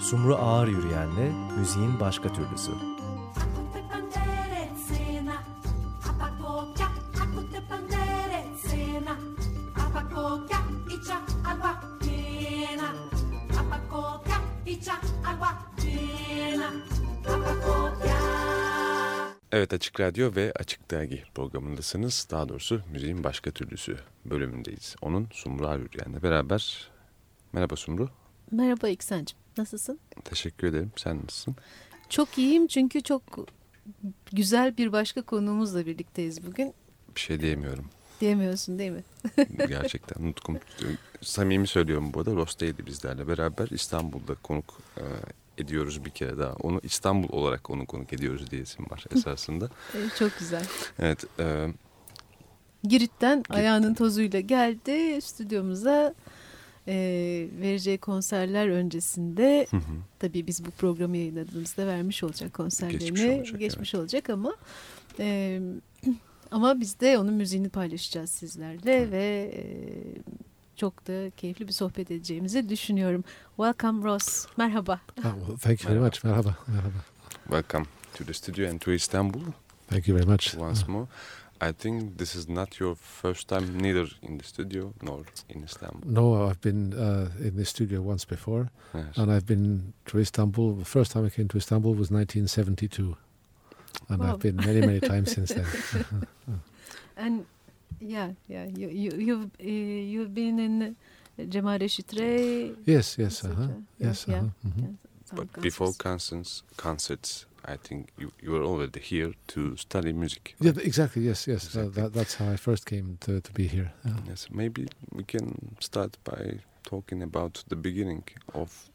Sumru Ağır Yürüyen'le müziğin başka türlüsü. Evet Açık Radyo ve Açık Dergi programındasınız. Daha doğrusu müziğin başka türlüsü bölümündeyiz. Onun Sumru Arüryen'le beraber. Merhaba Sumru. Merhaba İksen'cim. Nasılsın? Teşekkür ederim. Sen nasılsın? Çok iyiyim çünkü çok güzel bir başka konuğumuzla birlikteyiz bugün. Bir şey diyemiyorum. Diyemiyorsun değil mi? Gerçekten nutkum. Samimi söylüyorum bu arada. Rosta'ydı bizlerle beraber. İstanbul'da konuk e, ediyoruz bir kere daha. Onu İstanbul olarak onu konuk ediyoruz diyesim var esasında. Çok güzel. Evet. E, Girit'ten ayağının tozuyla geldi stüdyomuza e, vereceği konserler öncesinde hı hı. tabii biz bu programı yayınladığımızda vermiş olacak konserlerini Geçmiş olacak, geçmiş evet. olacak ama e, ama biz de onun müziğini paylaşacağız sizlerle Hı. ve e, çok da keyifli bir sohbet edeceğimizi düşünüyorum. Welcome Ross. Merhaba. Oh, thank you very much. Merhaba. Merhaba. Welcome to the studio and to Istanbul Thank you very much. once more. I think this is not your first time neither in the studio nor in Istanbul. No, I've been uh, in the studio once before, Yes. and I've been to Istanbul. The first time I came to Istanbul was 1972, and Wow. I've been many, many times since then. And yeah, yeah, you you you've uh, you've been in Cemal Reşit yes, yes, uh-huh. Yes, yeah, uh-huh. mhm. yeah, some But before concerts. concerts, concerts, I think you, you were already here to study music. Yeah, exactly. Yes, yes. Uh, Exactly. that, that's how I first came to, to be here. Yeah. Yes, maybe we can start by talking about the beginning of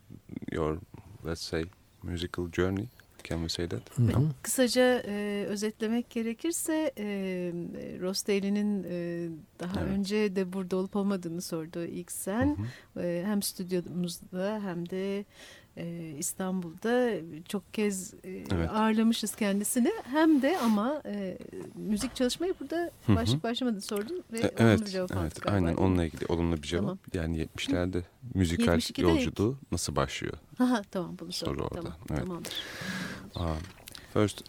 your, let's say, musical journey. Can we say that? Mhm. Kısaca e, özetlemek gerekirse e, Rostelli'nin e, daha Evet. önce de burada olup olmadığını sordu ilk sen. Hı hı. E, hem stüdyomuzda hem de e, İstanbul'da çok kez e, Evet. ağırlamışız kendisini. Hem de ama e, müzik çalışmayı burada başlık başlamadı sordun ve E, olumlu bir Evet, cevap aldık evet, galiba, aynen onunla ilgili olumlu bir cevap. Tamam. Yani 70'lerde müzikal 72'de yolculuğu nasıl başlıyor? Aha, tamam bunu Soru sorduk. orada, Tamam, evet. tamamdır. Um, first,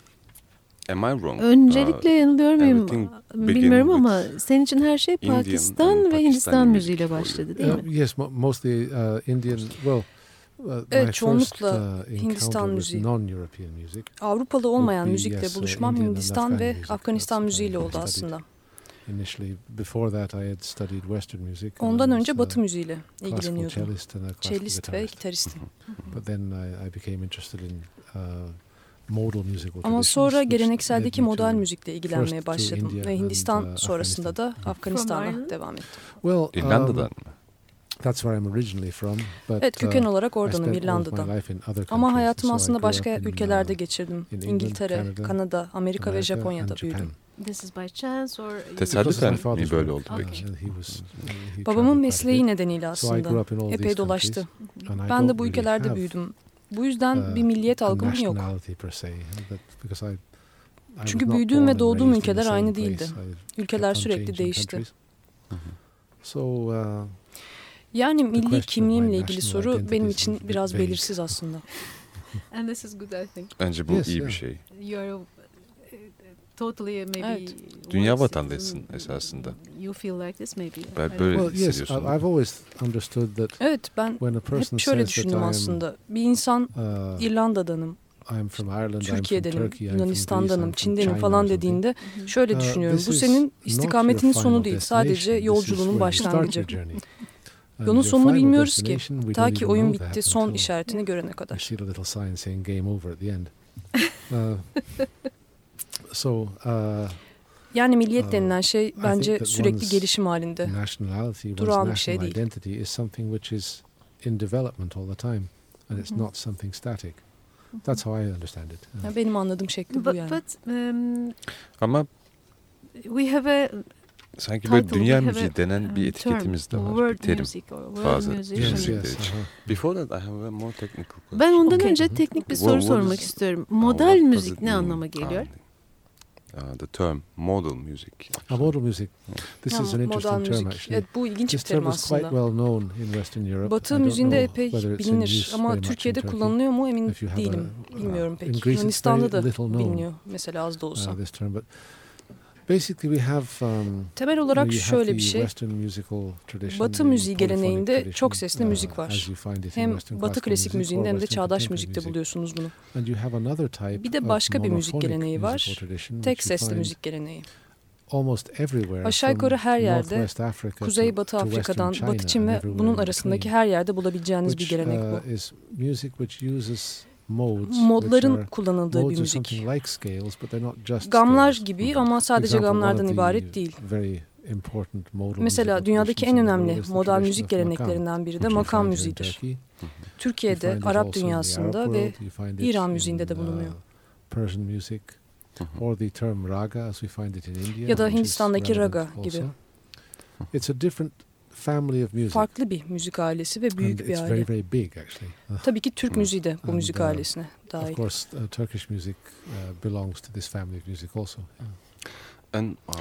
am I wrong? Öncelikle yanılıyor muyum bilmiyorum ama senin için her şey Indian Pakistan and ve Pakistani Hindistan müziğiyle başladı değil Uh, mi? yes, mo- mostly uh, Indian. Well, uh, Evet, çoğunlukla uh, Hindistan müziği. non-European music. Avrupalı olmayan müzikle uh, buluşmam Hindistan ve. Afganistan müziğiyle oldu aslında. Initially, before that, I had studied Western music. and Ondan önce Batı müziğiyle ilgileniyordum. Cellist ve guitarist. gitarist. But then I, I became interested in uh, Ama sonra gelenekseldeki modal müzikle ilgilenmeye başladım ve and, Hindistan uh, sonrasında da Afganistan'a devam ettim. Well, İrlanda'dan um, mı? That's where I'm originally from. But, Evet köken uh, olarak I oradanım İrlanda'dan. life in other Ama countries, hayatımı aslında başka in, ülkelerde uh, geçirdim. in England, İngiltere, Canada, Kanada, Amerika ve America Japonya'da and büyüdüm. Japan. This is by chance or you- Tesadüfen mi böyle oldu uh, peki? was- he Babamın mesleği nedeniyle aslında up in all these epey dolaştı. Ben de bu ülkelerde büyüdüm. Bu yüzden uh, bir milliyet algım yok. Çünkü büyüdüğüm ve doğduğum ülkeler aynı değildi. Ülkeler sürekli değişti. countries. Hı hı. So, uh, Yani milli kimliğimle ilgili soru benim için biraz vague. belirsiz aslında. And this is good I think. Bence bu Yes, iyi bir yeah. şey. You are uh, totally maybe Evet. Dünya vatandaşısın esasında. You feel like this maybe. Ben böyle- well, yes, hissediyorsun. I've always understood that Evet ben when a person hep şöyle says that düşündüm aslında. Bir insan uh, İrlanda'danım, I'm from Ireland, I'm from Türkiye'denim, Turkey, I'm from Greece, Yunanistan'danım, I'm from Çin'denim China falan dediğinde şöyle Uh, düşünüyorum. this Bu senin istikametinin sonu değil. Sadece destination. This is yolculuğun where you start başlangıcı. Yolun sonunu bilmiyoruz ki. Ta ki oyun bitti son işaretini görene kadar. see the little sign saying game over at the end. Uh, so, uh, Yani milliyet Uh, denilen şey bence sürekli gelişim halinde. Durağan bir şey national değil. identity is something which is in development all the time. And it's not something static. That's how I understand it. Yani benim anladığım şekli bu But, yani. but um, Ama we have a sanki böyle dünya müziği denen bir um, etiketimiz de var. Bir World terim. music or world Fazla. uh-huh. Before that I have a more technical question. Ben ondan Okay. önce teknik bir soru sormak is- istiyorum. Modal müzik ne anlama geliyor? Ah, uh, the term modal music. Uh, modal music. This Ha, is an interesting term müzik. actually. Evet, bu ilginç bir This term terim is quite aslında. well known in Western Europe. Batı müziğinde epey bilinir ama Türkiye'de kullanılıyor mu emin değilim. a- Bilmiyorum pek. Yunanistan'da da little known. biliniyor mesela az da olsa. uh, this term, but basically we have um, Temel olarak şöyle bir şey. Western musical tradition, Batı müziği geleneğinde çok sesli uh, müzik var. Hem Batı klasik müziğinde hem de çağdaş müzikte buluyorsunuz bunu. And you have another type Bir de başka bir müzik geleneği var. Tek sesli müzik geleneği. almost everywhere Aşağı yukarı her yerde, Northwest Africa to- Kuzey Batı to Western Afrika'dan Batı Çin ve bunun arasındaki her yerde bulabileceğiniz bir gelenek bu. Modes Modların are kullanıldığı bir modes are müzik. like scales but not just Gamlar scales. gibi ama sadece example, gamlardan ibaret değil. very Mesela dünyadaki en önemli modal müzik geleneklerinden biri de makam müziğidir. Türkiye'de, Arap dünyasında ve İran in, müziğinde de uh, bulunuyor. Persian music or the term raga as we find it in India. Ya da Hindistan'daki raga gibi. It's a different family of music. Farklı bir müzik ailesi ve büyük and bir it's aile. very very big actually. Tabii ki Türk müziği de bu And, müzik uh, ailesine of dahil. course, uh, Turkish music uh, belongs to this family of music also. And uh,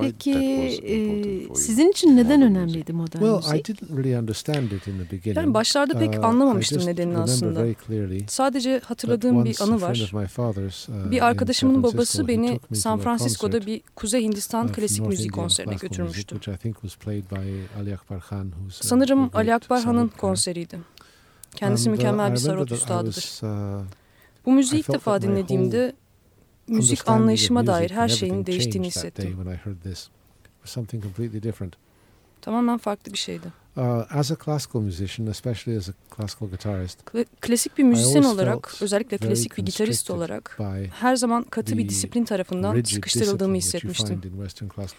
Peki e, sizin için neden önemliydi modern Well, I müzik? didn't really understand it in the beginning. Yani başlarda pek Uh, anlamamıştım I just nedenini aslında. very clearly Sadece hatırladığım bir anı var. father's, uh, Bir arkadaşımın babası beni San Francisco'da bir Kuzey Hindistan of klasik Indian konserine götürmüştü. I Sanırım Ali Akbar Han'ın sarod player. konseriydi. Kendisi uh, mükemmel I bir I üstadıdır. uh, Bu müziği I ilk defa dinlediğimde müzik anlayışıma dair her şeyin değiştiğini hissettim. Tamamen farklı bir şeydi. Uh, as a classical musician, especially as a classical guitarist, Kla- Klasik bir müzisyen olarak, özellikle klasik bir gitarist olarak her zaman katı bir disiplin tarafından sıkıştırıldığımı hissetmiştim.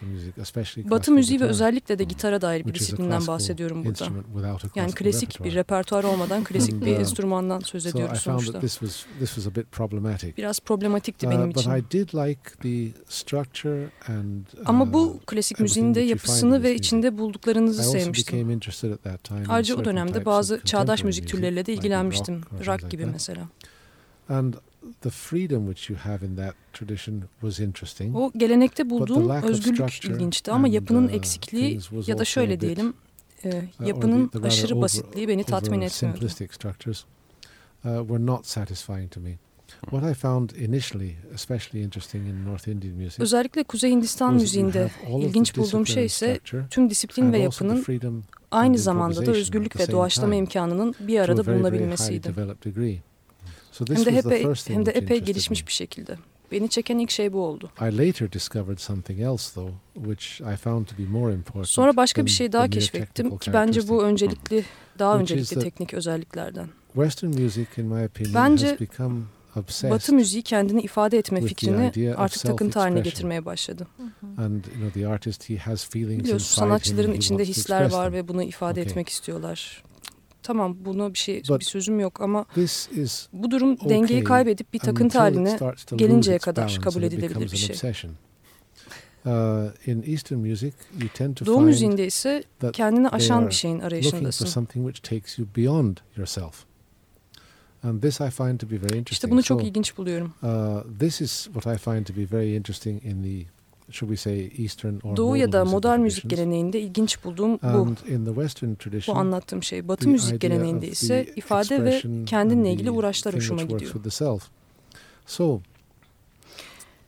music, Batı müziği ve özellikle de gitara dair bir disiplinden bahsediyorum burada. Yani klasik bir repertuar olmadan klasik bir uh, enstrümandan söz ediyoruz sonuçta. that this was this was a bit problematic. Biraz problematikti Uh, benim için. Ama uh, bu klasik everything müziğin de yapısını ve içinde bulduklarınızı sevmiştim. Ayrıca o dönemde bazı çağdaş müzik türleriyle de ilgilenmiştim. rock gibi mesela. And the freedom which you have in that tradition was interesting. O gelenekte bulduğum özgürlük ilginçti ama yapının uh, eksikliği ya da şöyle diyelim e, uh, yapının aşırı basitliği beni tatmin etmiyordu. uh, were not satisfying to me. What I found initially especially interesting in North Indian music Özellikle Kuzey Hindistan müziğinde ilginç bulduğum şey ise tüm disiplin ve yapının aynı and zamanda da özgürlük ve doğaçlama imkanının bir arada bulunabilmesiydi. Hem de epey, first thing hem de epey gelişmiş bir şekilde. Beni çeken ilk şey bu oldu. I later discovered something else though, which I found to be more important. Sonra başka bir şey daha keşfettim ki bence bu öncelikli, daha öncelikli teknik özelliklerden. Western music, in my opinion, Bence Batı müziği kendini ifade etme fikrini artık takıntı haline getirmeye başladı. and you know the artist he has feelings Biliyorsun sanatçıların içinde hisler var ve bunu ifade Okay. etmek istiyorlar. Tamam buna bir şey But bir sözüm yok ama is bu durum dengeyi okay kaybedip bir takıntı haline gelinceye kadar kabul edilebilir bir şey. obsession. Uh, in Eastern music, you tend to Doğu find müziğinde ise kendini aşan bir şeyin arayışındasın. something which takes you beyond yourself. And this I find to be very interesting. İşte bunu çok So, ilginç buluyorum. uh, this is what I find to be very interesting in the, should we say, Eastern or Doğu ya da modern müzik geleneğinde ilginç bulduğum bu. And in the Western Bu tradition, anlattığım şey. Batı müzik geleneğinde ise ifade ve kendinle ilgili uğraşlar hoşuma gidiyor. So,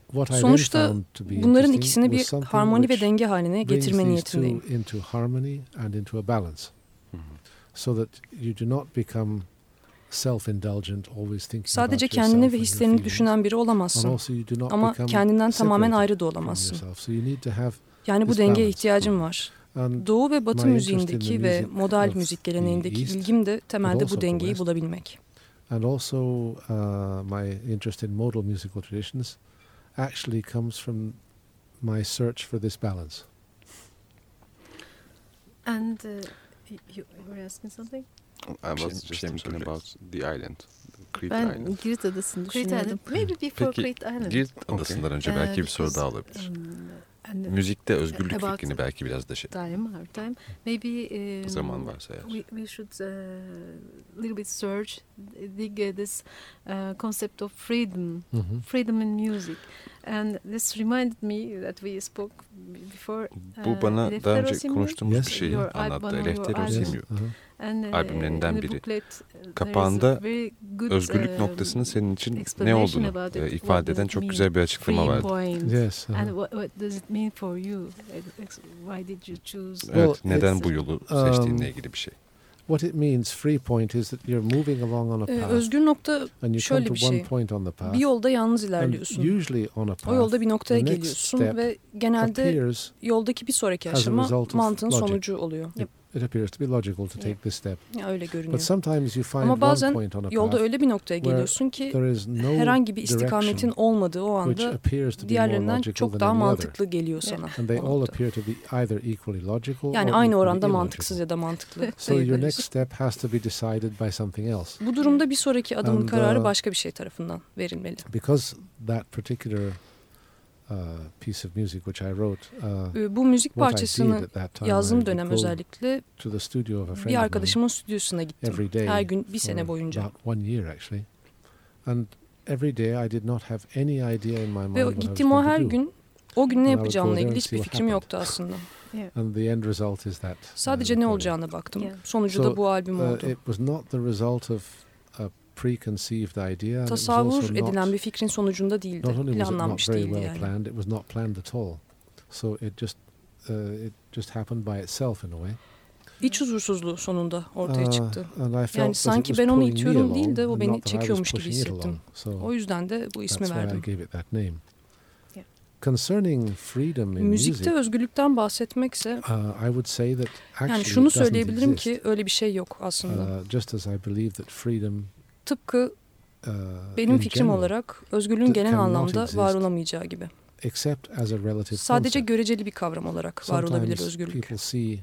what I then Sonuçta found to be Bunların ikisini bir harmoni ve denge haline getirme niyetindeyim. Mhm. so that you do not become Sadece kendini ve hislerini düşünen biri And olamazsın. also you do not Ama kendinden tamamen ayrı da olamazsın. yourself. So you need to have Yani bu dengeye ihtiyacım var. and Doğu ve Batı müziğindeki ve modal müzik geleneğindeki ilgim de temelde bu dengeyi bulabilmek. and also uh, my interest in modal musical traditions actually comes from my search for this balance. And uh, you, you were asking something? I şey- was bir just şey thinking about the island. Crete Ben Island. Girit Adası'nı Şey düşünüyordum. Maybe before Peki, Crete Island. Girit adasından önce Uh, belki bir soru because, daha olabilir. um, and Müzikte özgürlük About- fikrini belki biraz da şey. time, our time. Maybe um, Zaman varsa eğer. we, we should uh, little bit search, dig uh, this uh, concept of freedom, Mhm. freedom in music, and this reminded me that we spoke before. Bu uh, bana daha önce konuştuğumuz Yes. bir şeyi anlattı. Yes, Simio. And, uh, albümlerinden biri. uh, Kapağında Özgürlük um, noktasının senin için ne olduğunu about e, ifade eden çok güzel bir açıklama vardı. point. Yes. uh-huh. And what, what does it mean for you? Ex- Why did you choose? Evet, neden bu yolu um, seçtiğinle ilgili bir şey. What it means, free point, is that you're moving along on a Ee, path, özgür nokta and you come şöyle to bir one şey. point on the path. bir yolda yalnız ilerliyorsun. usually on a O path yolda bir noktaya geliyorsun ve genelde yoldaki bir sonraki aşama mantığın logic. sonucu oluyor. İt appears to be logical to take Yeah. this step. Ya öyle But görünüyor. sometimes you find Ama one bazen point on a Yolda öyle bir noktaya geliyorsun ki there is no herhangi bir istikametin olmadığı o anda diğerlerinden çok daha mantıklı geliyor sana. And they all appear to be either equally logical Yani or aynı oranda mantıksız ya da mantıklı. So your next step has to be decided by something else. Bu durumda bir sonraki adımın And, kararı uh, başka bir şey tarafından verilmeli. Because that particular piece of music which I wrote, uh, Ee, Bu müzik what I did parçasını at that time, I yazdığım dönem özellikle to the studio of a friend bir arkadaşımın stüdyosuna gittim. every day Her gün bir for sene boyunca. about one year actually. And every day I did not have any idea in my mind Ve gittiğim o her gün o gün ne yapacağımla ilgili hiçbir fikrim yoktu aslında. Yeah. And the end result is that. uh, Sadece ne recording. olacağına baktım. Yeah. Sonucu So, da bu albüm Uh, oldu. it was not the result of preconceived idea. and it was Tasavvur edilen not- bir fikrin sonucunda değildi. Not only was it not Planlanmış very değildi well yani. planned, it was not planned at all. So it just uh, it just happened by itself in a way. İç huzursuzluğu sonunda ortaya Uh, çıktı. and I felt Yani sanki was ben onu itiyorum değil de o beni çekiyormuş gibi hissettim. So O yüzden de bu ismi verdim. Yeah. Concerning freedom in Müzikte music, özgürlükten bahsetmekse uh, I would say that actually yani şunu söyleyebilirim exist. ki öyle bir şey yok aslında. Uh, just as I believe that freedom Tıpkı uh, benim fikrim general, olarak özgürlüğün genel anlamda var olamayacağı gibi. except as a relative Sadece concept. göreceli bir kavram olarak var olabilir özgürlük. people see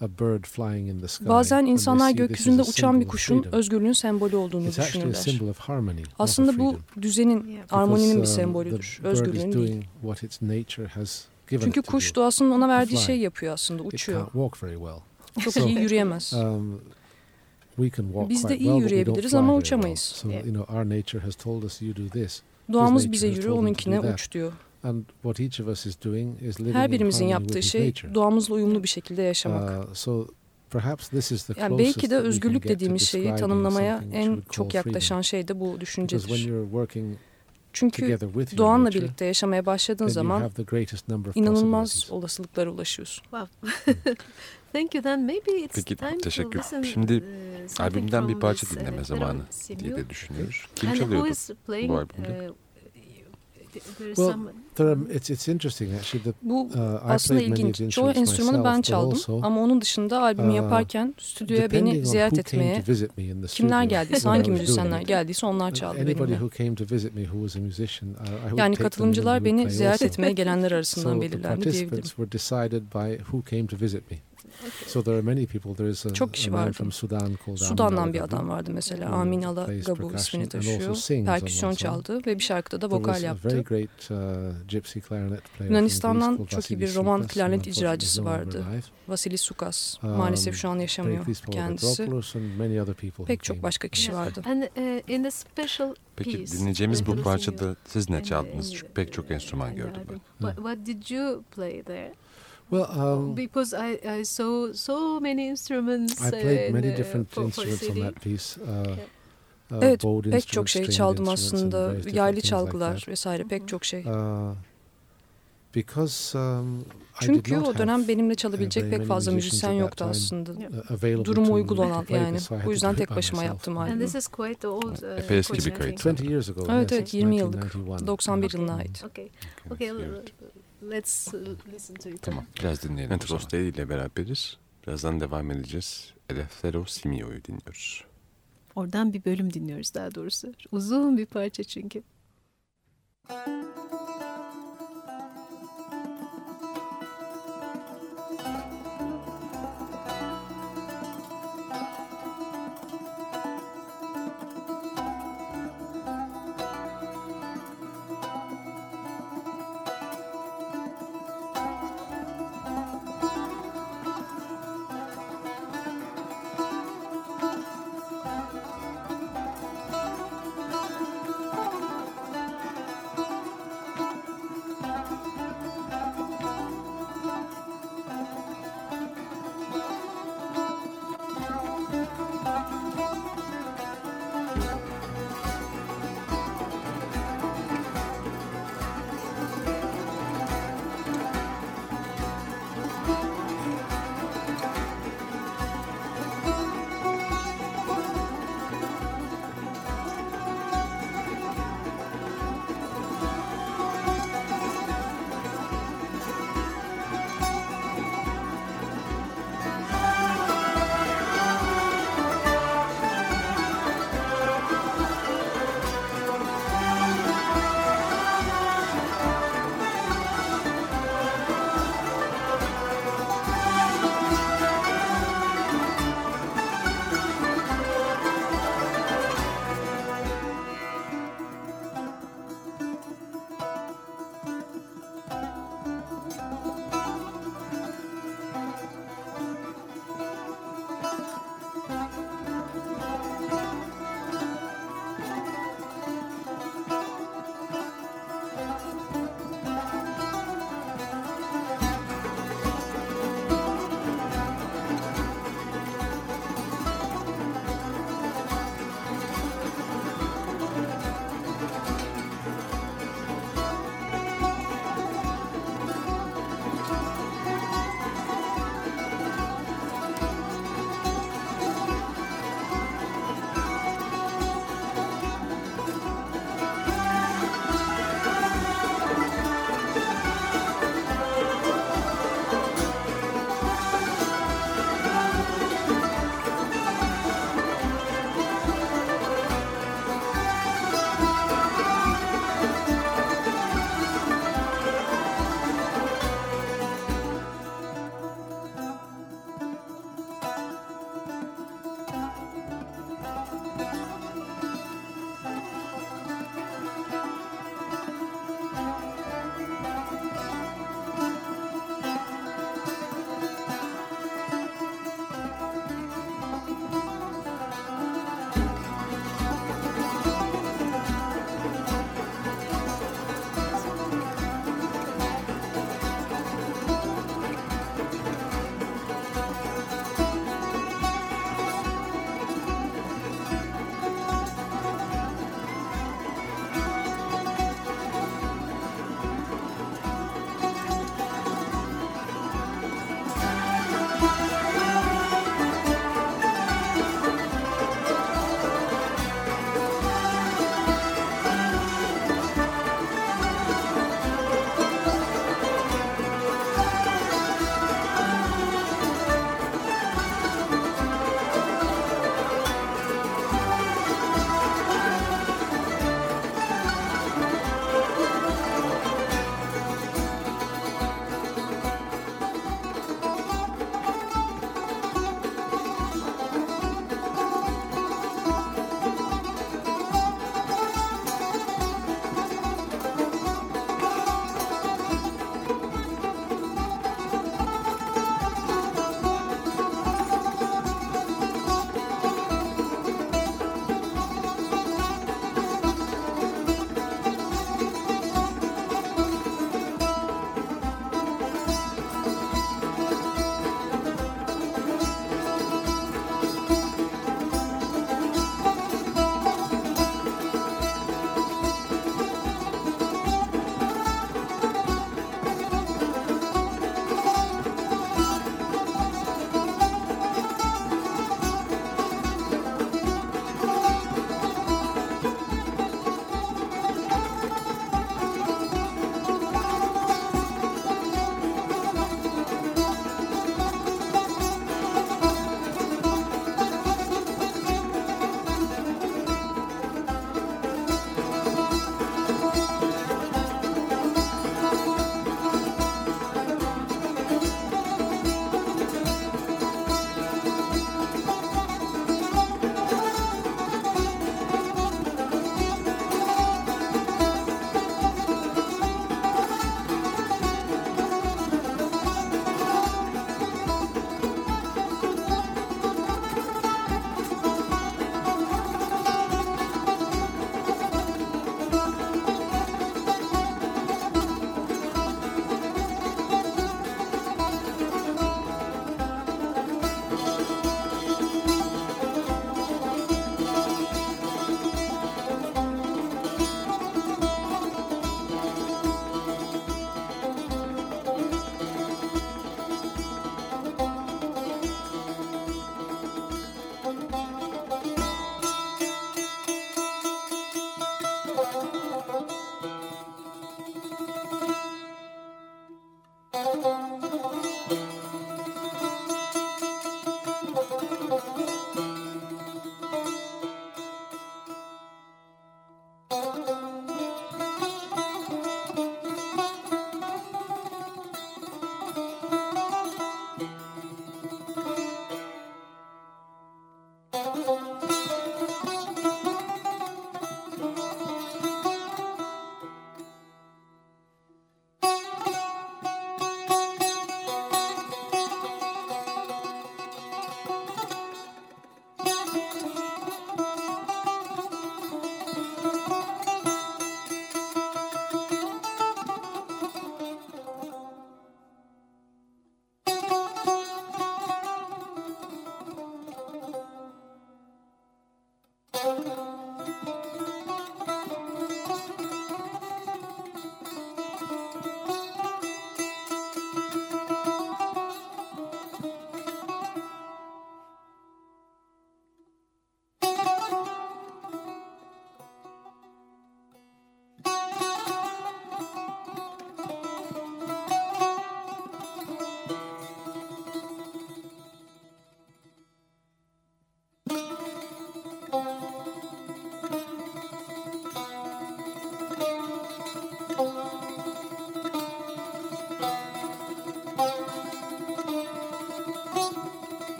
a bird flying in the sky Bazen insanlar gökyüzünde uçan bir kuşun özgürlüğün sembolü olduğunu It's actually a düşünürler. Aslında bu düzenin, Yeah. armoninin bir um, sembolüdür, özgürlüğün değil. doing what its nature has given Çünkü kuş do. doğasının ona verdiği şey yapıyor aslında, uçuyor. Çok So, iyi yürüyemez. Um, we can walk Biz de quite iyi yürüyebiliriz fly ama uçamayız. So, Yeah. you know, our nature has told us you do this. Doğamız nature bize yürü, onunkine uç diyor. And what each of us is doing is living Her in birimizin harmony yaptığı şey nature. doğamızla uyumlu bir şekilde yaşamak. Uh, so perhaps this is the Yani belki de özgürlük dediğimiz şeyi tanımlamaya en çok yaklaşan şey de bu düşüncedir. Çünkü doğanla nature, birlikte yaşamaya başladığın zaman inanılmaz olasılıklara ulaşıyorsun. Thank you. Then maybe it's Peki, time teşekkür. to. Şimdi uh, Albümden bir parça this, uh, dinleme zamanı diye de düşünüyoruz. Kim çalıyordu? is playing? albümde? uh, there is Well, some- There are, it's, it's interesting actually that Bu uh, I aslında played many of ilginç. Çoğu instruments enstrümanı ben çaldım also ama onun dışında albümü uh, yaparken stüdyoya beni ziyaret etmeye to visit me in the kimler studio geldiyse, hangi müzisyenler geldiyse onlar çaldı benimle. Yani katılımcılar beni ziyaret also. etmeye gelenler arasından belirlendi diyebilirim. So there are many people. There is a, Çok kişi vardı. from Sudan called Amin Sudan'dan bir adam vardı mesela. Amin Ala Gabu ismini taşıyor. Perküsyon çaldı ve bir şarkıda da There vokal was a yaptı. very great uh, gypsy clarinet player from Yunanistan'dan çok iyi bir roman klarnet icracısı vardı. alive. Vasilis Sukas. Um, Maalesef şu an yaşamıyor kendisi. Pek çok başka kişi vardı. And uh, in the special Peki dinleyeceğimiz bu parçada siz ne the- çaldınız? Çünkü the- pek çok enstrüman gördüm ben. what did you play there? Well, um, Because I, I saw so many instruments. I played uh, many uh, different for- for instruments on CD. that piece. Uh, uh, Evet, Pek çok şey çaldım aslında. Yaylı like çalgılar that. vesaire pek çok şey. Uh, because um, I did Çünkü not o dönem have benimle çalabilecek pek many fazla musicians müzisyen yoktu aslında. Yeah. uh, available Durumu uygun olan yani. Bu to yüzden tek başıma myself. yaptım And albümü. this is quite old. Uh, Epey eski bir kayıt. think. 20 years ago. Evet, yes, evet, 20 yıllık. 1991. 91 yılına ait. Okay, okay. Let's uh, listen to it. Tamam biraz dinleyelim. Evet, Rosteli ile beraberiz. Birazdan devam edeceğiz. Elefthero Simio'yu dinliyoruz. Oradan bir bölüm dinliyoruz daha doğrusu. Uzun bir parça çünkü. Thank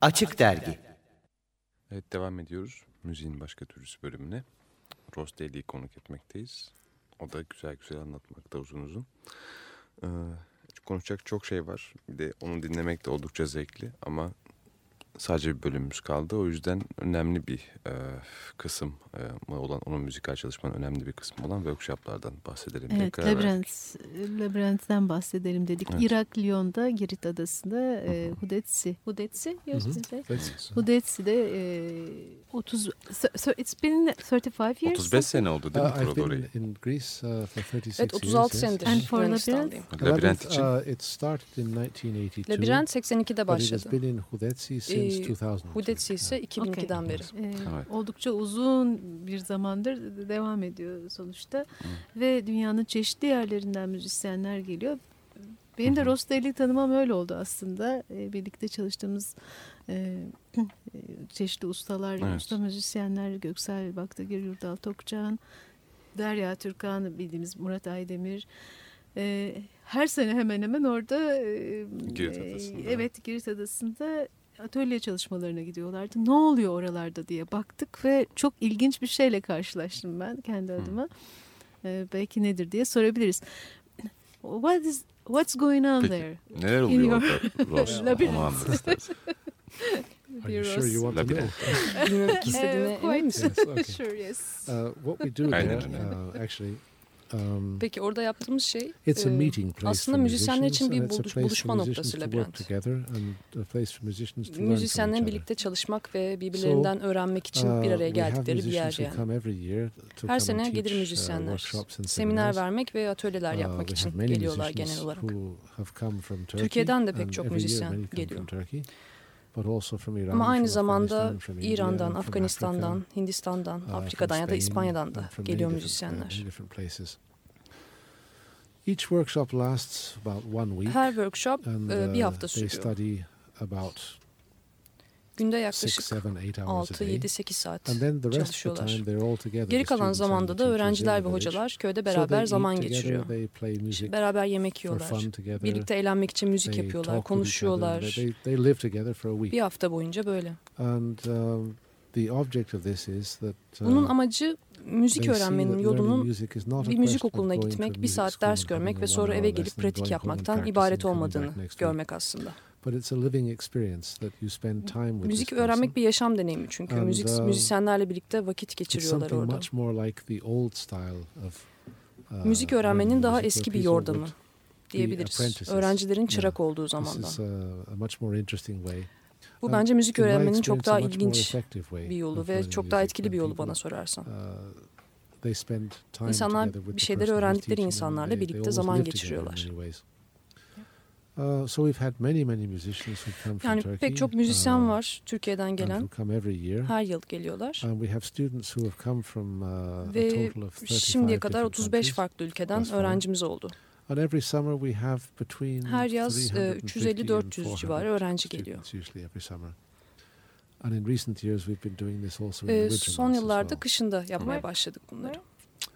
Açık Dergi Evet devam ediyoruz müziğin başka türlüsü bölümüne. Ross Daly'yi konuk etmekteyiz. O da güzel güzel anlatmakta uzun uzun. Ee, konuşacak çok şey var. Bir de onu dinlemek de oldukça zevkli ama sadece bir bölümümüz kaldı. O yüzden önemli bir e, kısım e, olan, onun müzikal çalışmanın önemli bir kısmı olan workshoplardan bahsedelim. Evet. Labirent, Labirent'ten bahsedelim dedik. Evet. Irak, Lyon'da, Girit Adası'nda e, Hudetsi. Hudetsi? That's- Hudetzi'de e, 30, so, so it's been 35 years. 35 sene oldu değil mi Uh, I've kurulu been orayı? in Greece uh, for 36 Evet years. 36 yes. senedir And for. Labirent Labirent, için. uh, it started in 1982. Labirent 82'de but it has başladı. been in Hudetsi since Ee, 2002. Hudetsi ise 2002'den beri. E, Evet. Oldukça uzun bir zamandır devam ediyor sonuçta. Ve dünyanın çeşitli yerlerinden müzisyenler geliyor. Benim de Ross Daly'i tanımam öyle oldu aslında. E, birlikte çalıştığımız e, e, çeşitli ustalar, Evet. usta müzisyenler, Göksel Baktagir, Yurdal Tokcan, Derya Türkan, bildiğimiz Murat Aydemir. E, her sene hemen hemen orada e, Girit Adası'nda. evet Girit Adası'nda atölye çalışmalarına gidiyorlardı. Ne oluyor oralarda diye baktık ve çok ilginç bir şeyle karşılaştım ben kendi adıma. Ee, belki nedir diye sorabiliriz. What is what's going on Peki. there? Neler In oluyor your- orada Ross? Labirent. Onu anlat istersen. Are you sure you want to know? Labirent. Bilmemek istediğine emin misin? yes, okay. sure yes. Uh, what we do there, uh, actually, um, Peki orada yaptığımız şey it's a meeting place aslında müzisyenler için bir buluş- buluşma noktası labirent. müzisyenlerin birlikte çalışmak ve birbirlerinden öğrenmek için bir Uh, araya have geldikleri bir yer yani. Her sene gelir uh, müzisyenler. Seminer vermek ve atölyeler Uh, yapmak için geliyorlar genel olarak. Türkiye'den de pek çok müzisyen geliyor. Ama aynı from zamanda İran'dan, from Afganistan'dan, Hindistan'dan, uh, Afrika'dan ya da İspanya'dan da geliyor uh, müzisyenler. places. Each workshop lasts about one week. Her workshop and e, bir uh, hafta sürüyor. Günde yaklaşık seven, eight hours a day. 6-7-8 saat And then the rest of the çalışıyorlar. time they're all together. Geri kalan zamanda da öğrenciler ve hocalar köyde beraber zaman geçiriyor. Music Beraber yemek yiyorlar. Birlikte eğlenmek için müzik yapıyorlar, konuşuyorlar. Bir hafta boyunca böyle. Um, uh, Bunun amacı müzik öğrenmenin yolunun bir müzik okuluna gitmek, bir saat ders görmek ve sonra eve gelip pratik yapmaktan ibaret olmadığını görmek aslında. But it's a living experience that you spend time with Müzik öğrenmek bir yaşam deneyimi çünkü. And, Müzik uh, müzisyenlerle birlikte vakit geçiriyorlar orada. much more like the old style of uh, Müzik öğrenmenin daha eski bir yordamı diyebiliriz. Öğrencilerin çırak Yeah. olduğu zamandan. is a, a much more interesting way. Bu And bence müzik öğrenmenin çok daha ilginç bir yolu ve çok daha etkili bir yolu bana sorarsan. uh, they spend time İnsanlar bir şeyleri öğrendikleri insanlarla birlikte zaman geçiriyorlar. Uh, so we've had many many musicians who come from Yani Turkey. pek çok müzisyen uh, var Türkiye'den and gelen. who come every year. Her yıl geliyorlar. And we have students who have come from uh, a Ve total of 35 şimdiye kadar different 35 countries. farklı ülkeden öğrencimiz oldu. And every summer we have between Her yaz, e, 350 and 350-400 400 civarı öğrenci geliyor. usually every summer. And in recent years we've been doing this also in the Ee, winter son yıllarda well. kışında yapmaya başladık bunları.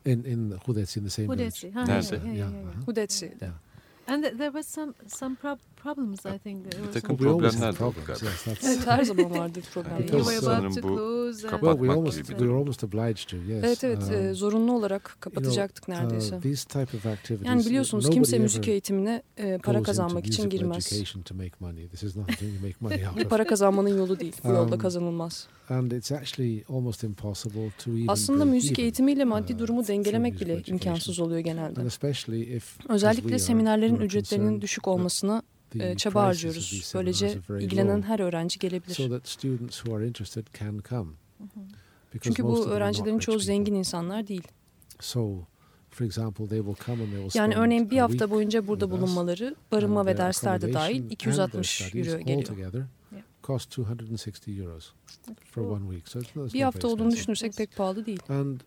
In in Hudetsi in the same Hudetsi. village. Ha, Nerede? yeah, yeah, Yeah, yeah, yeah. And th- there was some some prob- problems I think. There Bir was takım problemler problems. Yes, that's, Evet her zaman vardır problemler. You Because, sanırım to bu close and- kapat- well, we almost gibi were almost obliged to. Yes. Evet evet Um, e, zorunlu olarak you know, kapatacaktık neredeyse. uh, these type of activities. Yani biliyorsunuz kimse müzik eğitimine e, para kazanmak için girmez. education to make money. This is not a thing you make money out Bu of. para kazanmanın yolu değil. Bu yolda Um, kazanılmaz. And it's actually almost impossible to even Aslında müzik even, eğitimiyle maddi uh, durumu dengelemek bile imkansız oluyor genelde. And especially if, as we Özellikle seminerlerin ücretlerinin düşük olmasına e, çaba harcıyoruz. Böylece ilgilenen her öğrenci gelebilir. Çünkü bu öğrencilerin çoğu zengin insanlar değil. Yani örneğin bir hafta boyunca burada bulunmaları barınma ve dersler de dahil and 260 their studies euro geliyor. cost 260 euros for one week. So it's not, Bir hafta olduğunu düşünürsek pek pahalı değil. And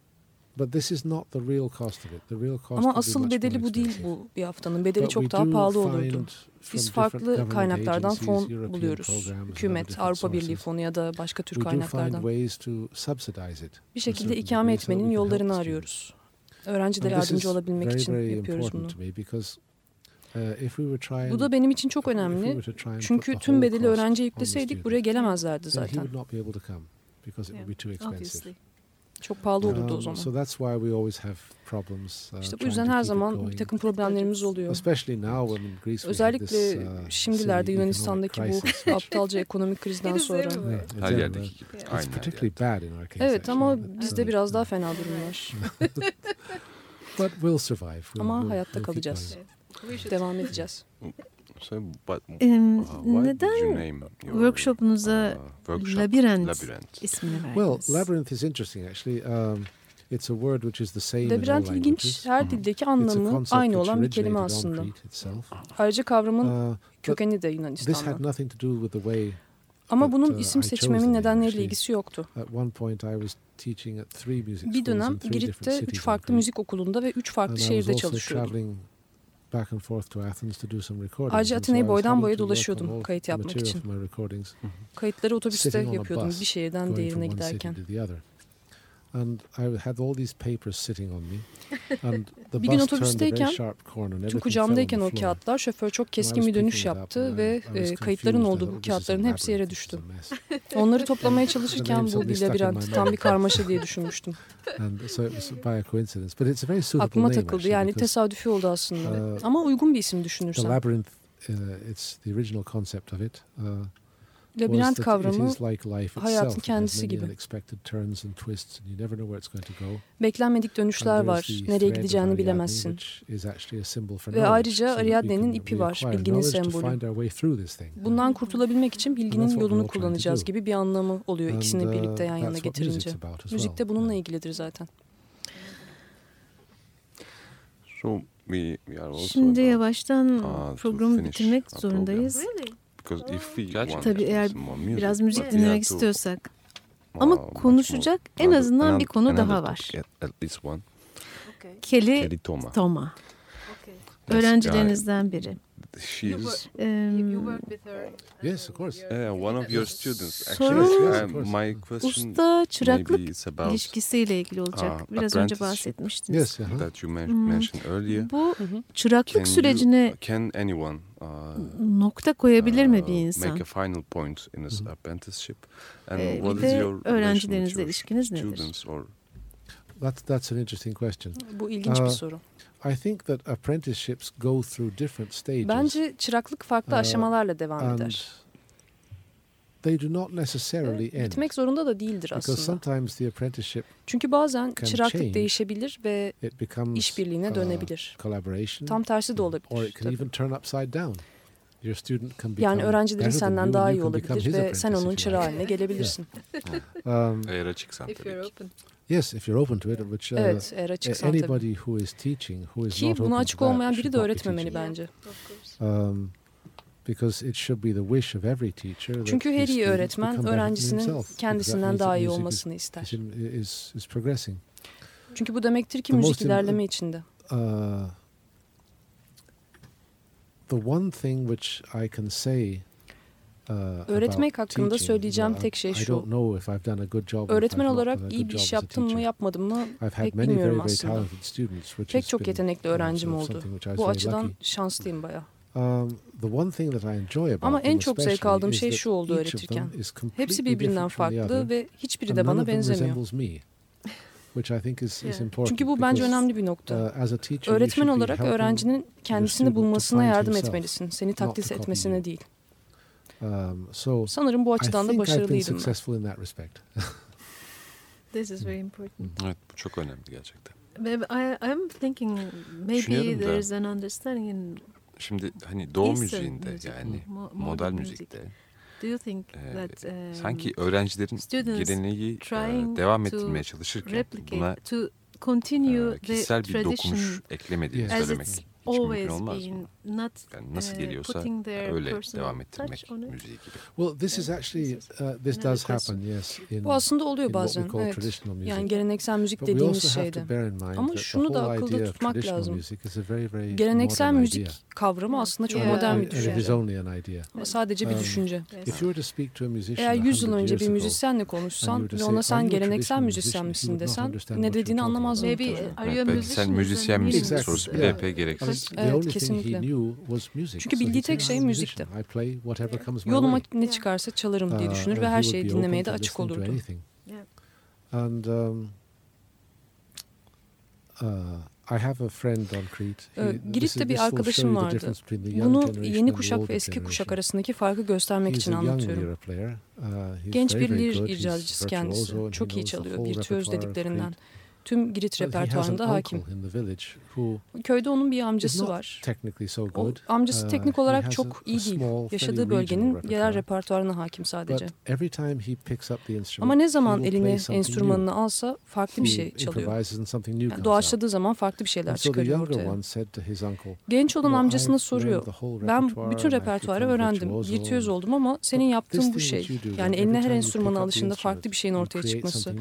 but this is not the real cost of it. The real cost Ama asıl bedeli bu değil bu bir haftanın. Bedeli But çok we daha do pahalı find olurdu. Biz different farklı kaynaklardan fon European buluyoruz. Hükümet, Avrupa Birliği fonu ya da başka tür We do find kaynaklardan. ways to subsidize it. to a Bir şekilde ikame etmenin yollarını the arıyoruz. Öğrencilere yardımcı is olabilmek very, için yapıyoruz bunu. important to me because uh, if we were trying Bu da benim için çok önemli. were to try and put Çünkü tüm bedeli öğrenciye yükleseydik buraya gelemezlerdi zaten. would not be able to come because it would be too expensive. Obviously. Çok pahalı olurdu o Um, zaman. so that's why we always have problems. Uh, İşte bu yüzden her zaman bir going. takım problemlerimiz oluyor. Especially now when in Greece Özellikle uh, şimdilerde Yunanistan'daki bu aptalca ekonomik krizden sonra. Her yerdeki gibi. It's particularly bad in our case. Evet ama actually. bizde Uh, biraz daha fena durumlar. But we'll survive. We'll, Ama we'll- hayatta kalacağız. Devam edeceğiz. So, but, Em, uh, why did you neden name your, workshopunuza uh, workshop labirent Labirent? ismini Well, verdiniz? labyrinth is interesting actually. Um, it's a word which is the same in all Labirent ilginç. languages. Her dildeki It's a anlamı concept aynı which olan bir kelime aslında. Ayrıca kavramın Uh, kökeni de this had Yunanistan'da. nothing to do with the way Ama bunun uh, isim I chose seçmemin the name, nedenleriyle ilgisi yoktu. At one point I was teaching at three music Bir schools dönem in three different Girit'te cities üç farklı müzik okulunda ve üç farklı şehirde çalışıyordum. Ayrıca Atina'yı boydan boya dolaşıyordum kayıt yapmak için. Kayıtları otobüste Sitting on a yapıyordum bus, bir şehirden going diğerine from one city giderken. The. And I had all these papers sitting on me. And the Bir gün otobüsteyken on kucağımdayken the o kağıtlar şoför çok keskin bir dönüş yaptı ve e, kayıtların olduğu bu "This is a kağıtların hepsi yere düştü. mess." Onları toplamaya çalışırken bu bir labirent tam bir karmaşa diye düşünmüştüm. And so it was by a coincidence. But it's a very suitable Aklıma takıldı yani tesadüfi oldu aslında. Uh, Ama uygun bir isim the düşünürsen. labyrinth, uh, it's the original concept of it. Uh, Labirent kavramı hayatın kendisi gibi. beklenmedik dönüşler var. Nereye gideceğini bilemezsin. Ve ayrıca Ariadne'nin ipi var, bilginin sembolü. Bundan kurtulabilmek için bilginin yolunu kullanacağız gibi bir anlamı oluyor ikisini uh, birlikte yan yana getirince. Müzik de bununla ilgilidir zaten. Şimdi yavaştan uh, programı bitirmek zorundayız. Because if we Gerçekten. want Tabii to eğer music, Biraz müzik dinlemek to, istiyorsak. Ama konuşacak en another- azından bir konu another daha var. At, at least one. Kelly Kelly Toma. Toma. Yes, Öğrencilerinizden biri. Yeah, she is Em, Yes, of course. uh, one of your students. Sorun- Actually, Yes, uh, my question usta çıraklık about ilişkisiyle ilgili olacak. Ah, Biraz önce apprenticeship. bahsetmiştiniz. Yes, uh-huh. that you Hmm. mentioned earlier. Bu Hı hı. çıraklık Can sürecine you, can anyone uh, nokta koyabilir mi uh, bir insan? Make a final point in his apprenticeship. And Ee, what bir is your öğrencilerinizle ilişkiniz nedir? students or That's, that's an interesting question. Bu ilginç bir Aa, soru. I think that apprenticeships go through different stages. Bence çıraklık farklı Aa, aşamalarla devam eder. they do not necessarily end. Bitmek zorunda da değildir Because aslında. sometimes the apprenticeship Çünkü bazen çıraklık değişebilir ve it becomes işbirliğine uh, dönebilir. collaboration, Tam tersi de or olabilir. it can even turn upside down. Your student can become Yani öğrencilerin senden you, daha iyi olabilir ve sen onun çırağı like. haline gelebilirsin. Um, eğer açıksan If you're open. yes, if you're open to it, which uh, Evet, eğer açıksan tabii. anybody who is teaching, who is Ki not buna open açık olmayan biri should de öğretmemeli bence. Of course. Um, because it should be the wish of every teacher that Çünkü her iyi öğretmen öğrencisinin kendisinden daha iyi olmasını ister. is, is, is progressing. Çünkü bu demektir ki The müzik ilerleme içinde. Uh, the one thing which I can say uh, Öğretmek hakkında söyleyeceğim tek şey I şu. don't know if I've done a good job or if Öğretmen olarak iyi bir iş yaptım mı yapmadım mı pek many very bilmiyorum aslında. talented students, which Pek çok yetenekli öğrencim oldu. Bu açıdan şanslıyım baya. Um, the one thing that I enjoy about Ama en çok zevk aldığım is şey şu oldu öğretirken. Hepsi birbirinden farklı ve hiçbiri de bana benzemiyor. Which I think is, is important. Çünkü bu bence because, önemli bir nokta. uh, as a teacher, you Öğretmen olarak öğrencinin kendisini student to bulmasına yardım himself, etmelisin. Seni taklit etmesine you. değil. Um, so Sanırım bu I açıdan da think I've been başarılıydım ben. successful in that respect. This is very important. Evet bu çok önemli gerçekten. Maybe I, I'm thinking maybe Düşünüyorum da. there is an understanding in Şimdi hani doğu müziğinde music, yani modal music. müzikte Do you think that um, sanki öğrencilerin students geleneği devam to ettirmeye çalışırken replicate buna to continue the kişisel bir dokunuş eklemediğini söylemek hiç mümkün always olmaz been mı? Not Yani nasıl uh, geliyorsa putting their öyle devam ettirmek touch on it. müziği gibi. Well, this is actually uh, this does happen. Yes, in, Bu aslında oluyor in what we bazen. call Evet. traditional music. Yani geleneksel müzik But dediğimiz şeyde. Ama şunu da akılda tutmak lazım. very, very Geleneksel müzik idea. kavramı aslında çok Yeah. modern bir And it is düşünce. only an idea. Ama sadece bir Um, düşünce. Yes. If you were to speak to a musician Eğer 100 yıl 100 önce bir müzisyenle konuşsan ve ona "Are sen geleneksel traditional müzisyen musician?" misin desen ne dediğini talking anlamaz about. Maybe muhtemelen. are you a Evet, belki musician? sen müzisyen misin sorusu bile epey gereksiz. Evet, kesinlikle. Çünkü bildiği tek şey "I'm a müzikti. musician. I play whatever comes my Yoluma way." ne çıkarsa çalarım diye Uh, düşünür ve he her şeyi be dinlemeye de to açık olurdu. And um, uh, I have a friend on Crete. Ee, He- Girit'te bir this will show arkadaşım you the vardı. difference between the young Bunu yeni and the kuşak ve eski kuşak arasındaki farkı göstermek He's için anlatıyorum. Uh, Genç very, bir very lir icracısı kendisi. Çok iyi çalıyor. Virtüöz dediklerinden. Tüm Girit repertuarında hakim. Köyde onun bir amcası var. O amcası Uh, teknik olarak çok iyi değil. Yaşadığı bölgenin yerel repertuarına hakim sadece. Ama ne zaman eline enstrümanını alsa farklı bir şey çalıyor. Yani doğaçladığı zaman farklı bir şeyler çıkarıyor ortaya. Genç olan "You know, amcasına soruyor. Ben bütün repertuarı öğrendim. Virtüöz oldum ama senin yaptığın bu şey. Yani eline her enstrümanı alışında farklı bir şeyin ortaya çıkması.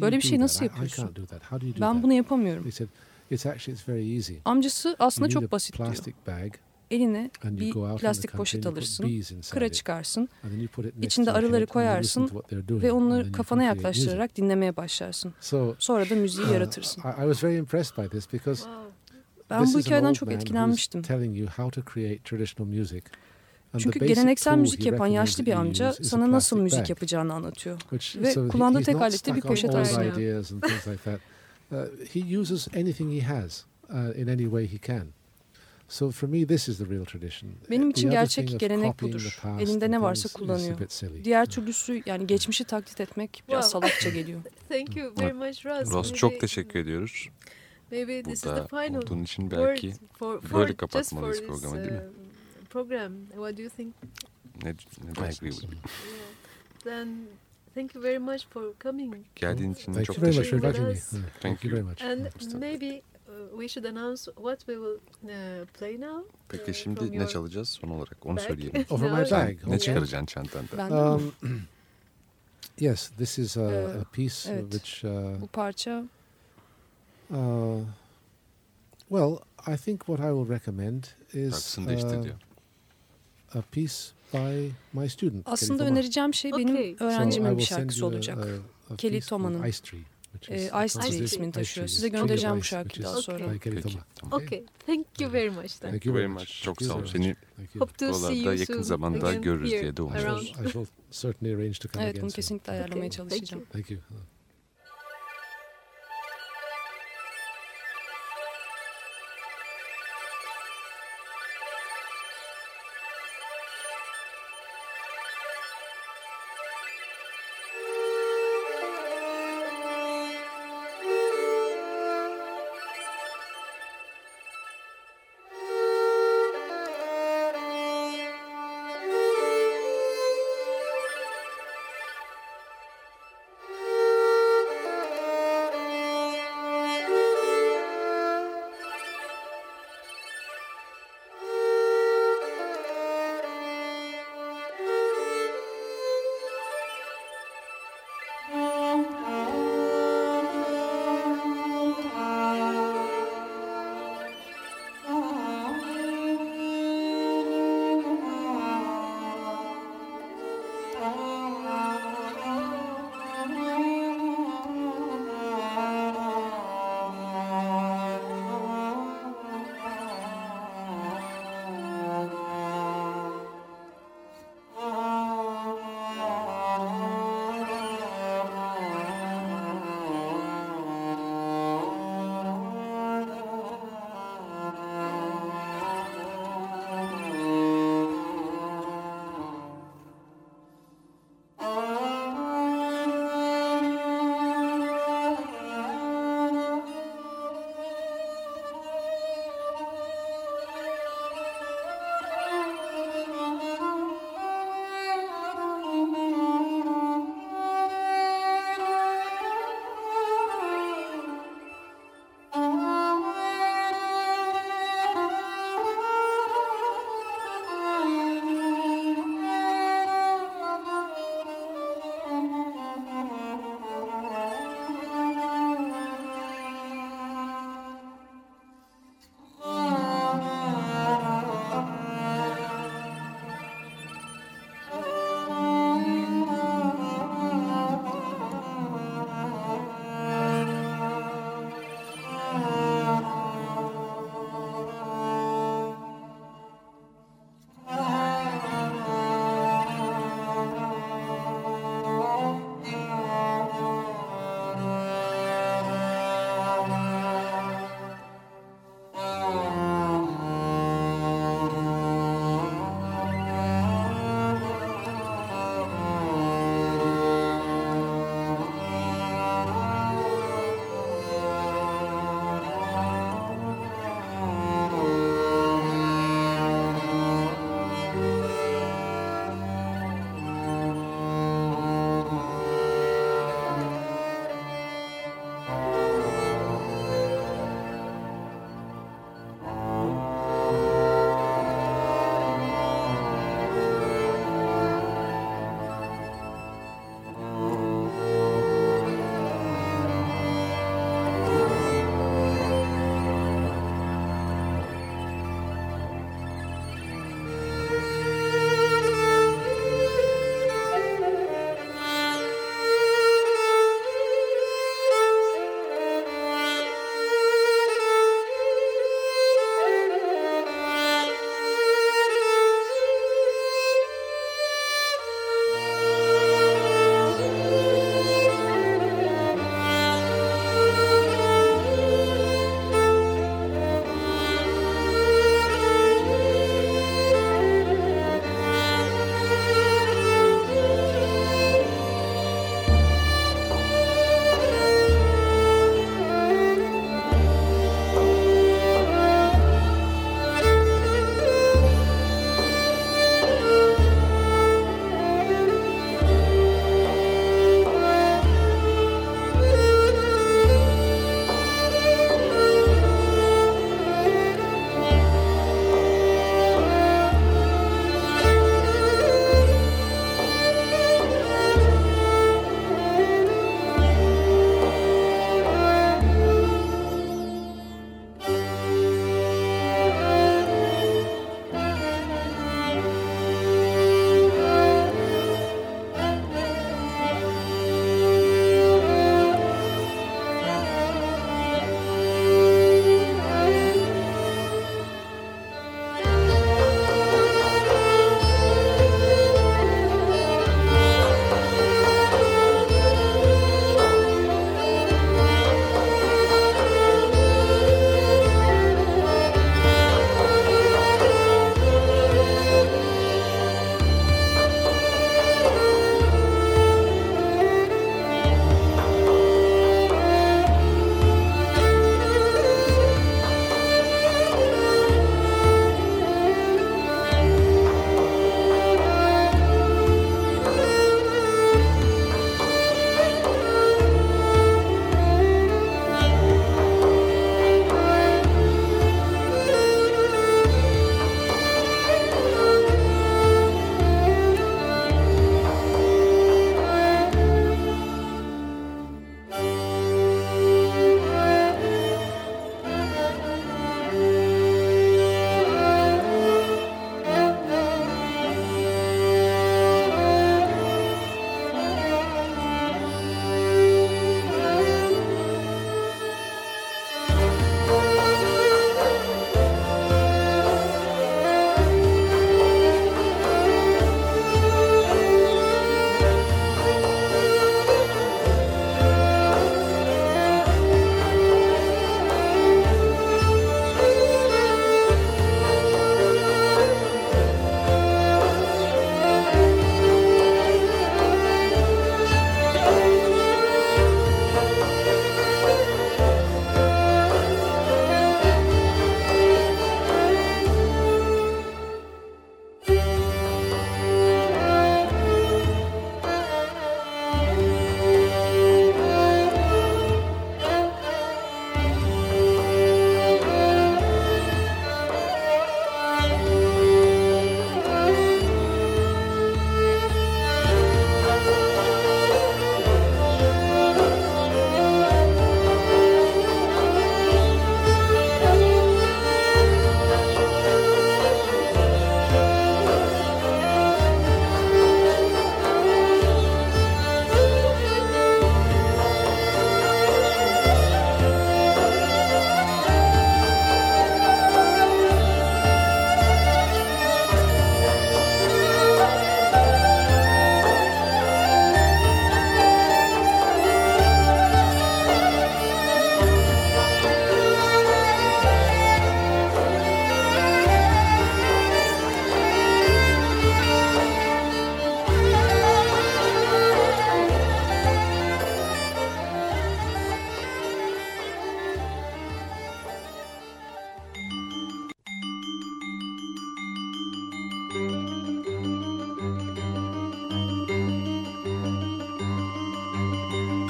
Böyle bir that? nasıl yapıyorsun? How do you do Ben that?" bunu yapamıyorum. He said, "It's actually it's very easy. Amcası aslında çok basit diyor. bag Eline and you bir plastik poşet alırsın, kıra çıkarsın And then you put it next İçinde arıları koyarsın ve onları kafana can create music." yaklaştırarak dinlemeye başlarsın. So Sonra da müziği uh, yaratırsın. I, I was very impressed by this because Wow. Ben bu hikayeden çok etkilenmiştim. telling you how to create traditional music. And the Çünkü geleneksel müzik yapan yaşlı bir amca use is a sana nasıl müzik yapacağını anlatıyor. Ve kullandığı tek not alet de bir poşet aslında. Uh, he uses anything he has uh, in any way he can. So for me, this is the real tradition. Benim için gerçek gelenek budur. Elinde ne varsa kullanıyor. Diğer türlüsü yani geçmişi taklit etmek biraz Wow. salakça geliyor. Thank you very much, Ross. Ross Maybe- çok teşekkür ediyoruz. Maybe this is the Burada final olduğun için word belki for, böyle for just kapatmalıyız for this, programı, değil mi? uh, program. What do you think? ne, ne I agree with you. Yeah. Then thank you very much for coming. Geldiğin için Thank çok you very much for teşekkür ederim. Uh, Thank you very much. And maybe uh, we should announce what we will uh, play now. Peki uh, şimdi ne your çalacağız son olarak onu bag. söyleyelim. Oh, from my bag. ne okay. çıkaracaksın çantanda? Ben de mi? Um, yes, this is a, Ee, a piece evet. which, uh, Bu parça uh, well, I think what I will recommend is uh, a piece by my student. aslında Kelly önereceğim şey benim Okay. So öğrencimin bir will send şarkısı olacak. a- a Kelly Thomas'ın. Ice Tree, which Ee, is Ice Tree ismini taşıyor. Size göndereceğim bu şarkıyı daha sonra. Tamam. Okay, thank you very much. Then. Thank you very much. Çok sağ ol. Seni Buralarda yakın zamanda görürüz diye de I umuyoruz. around. shall, I shall certainly arrange to come Evet again bunu kesinlikle ayarlamaya Okay, çalışacağım. Thank you.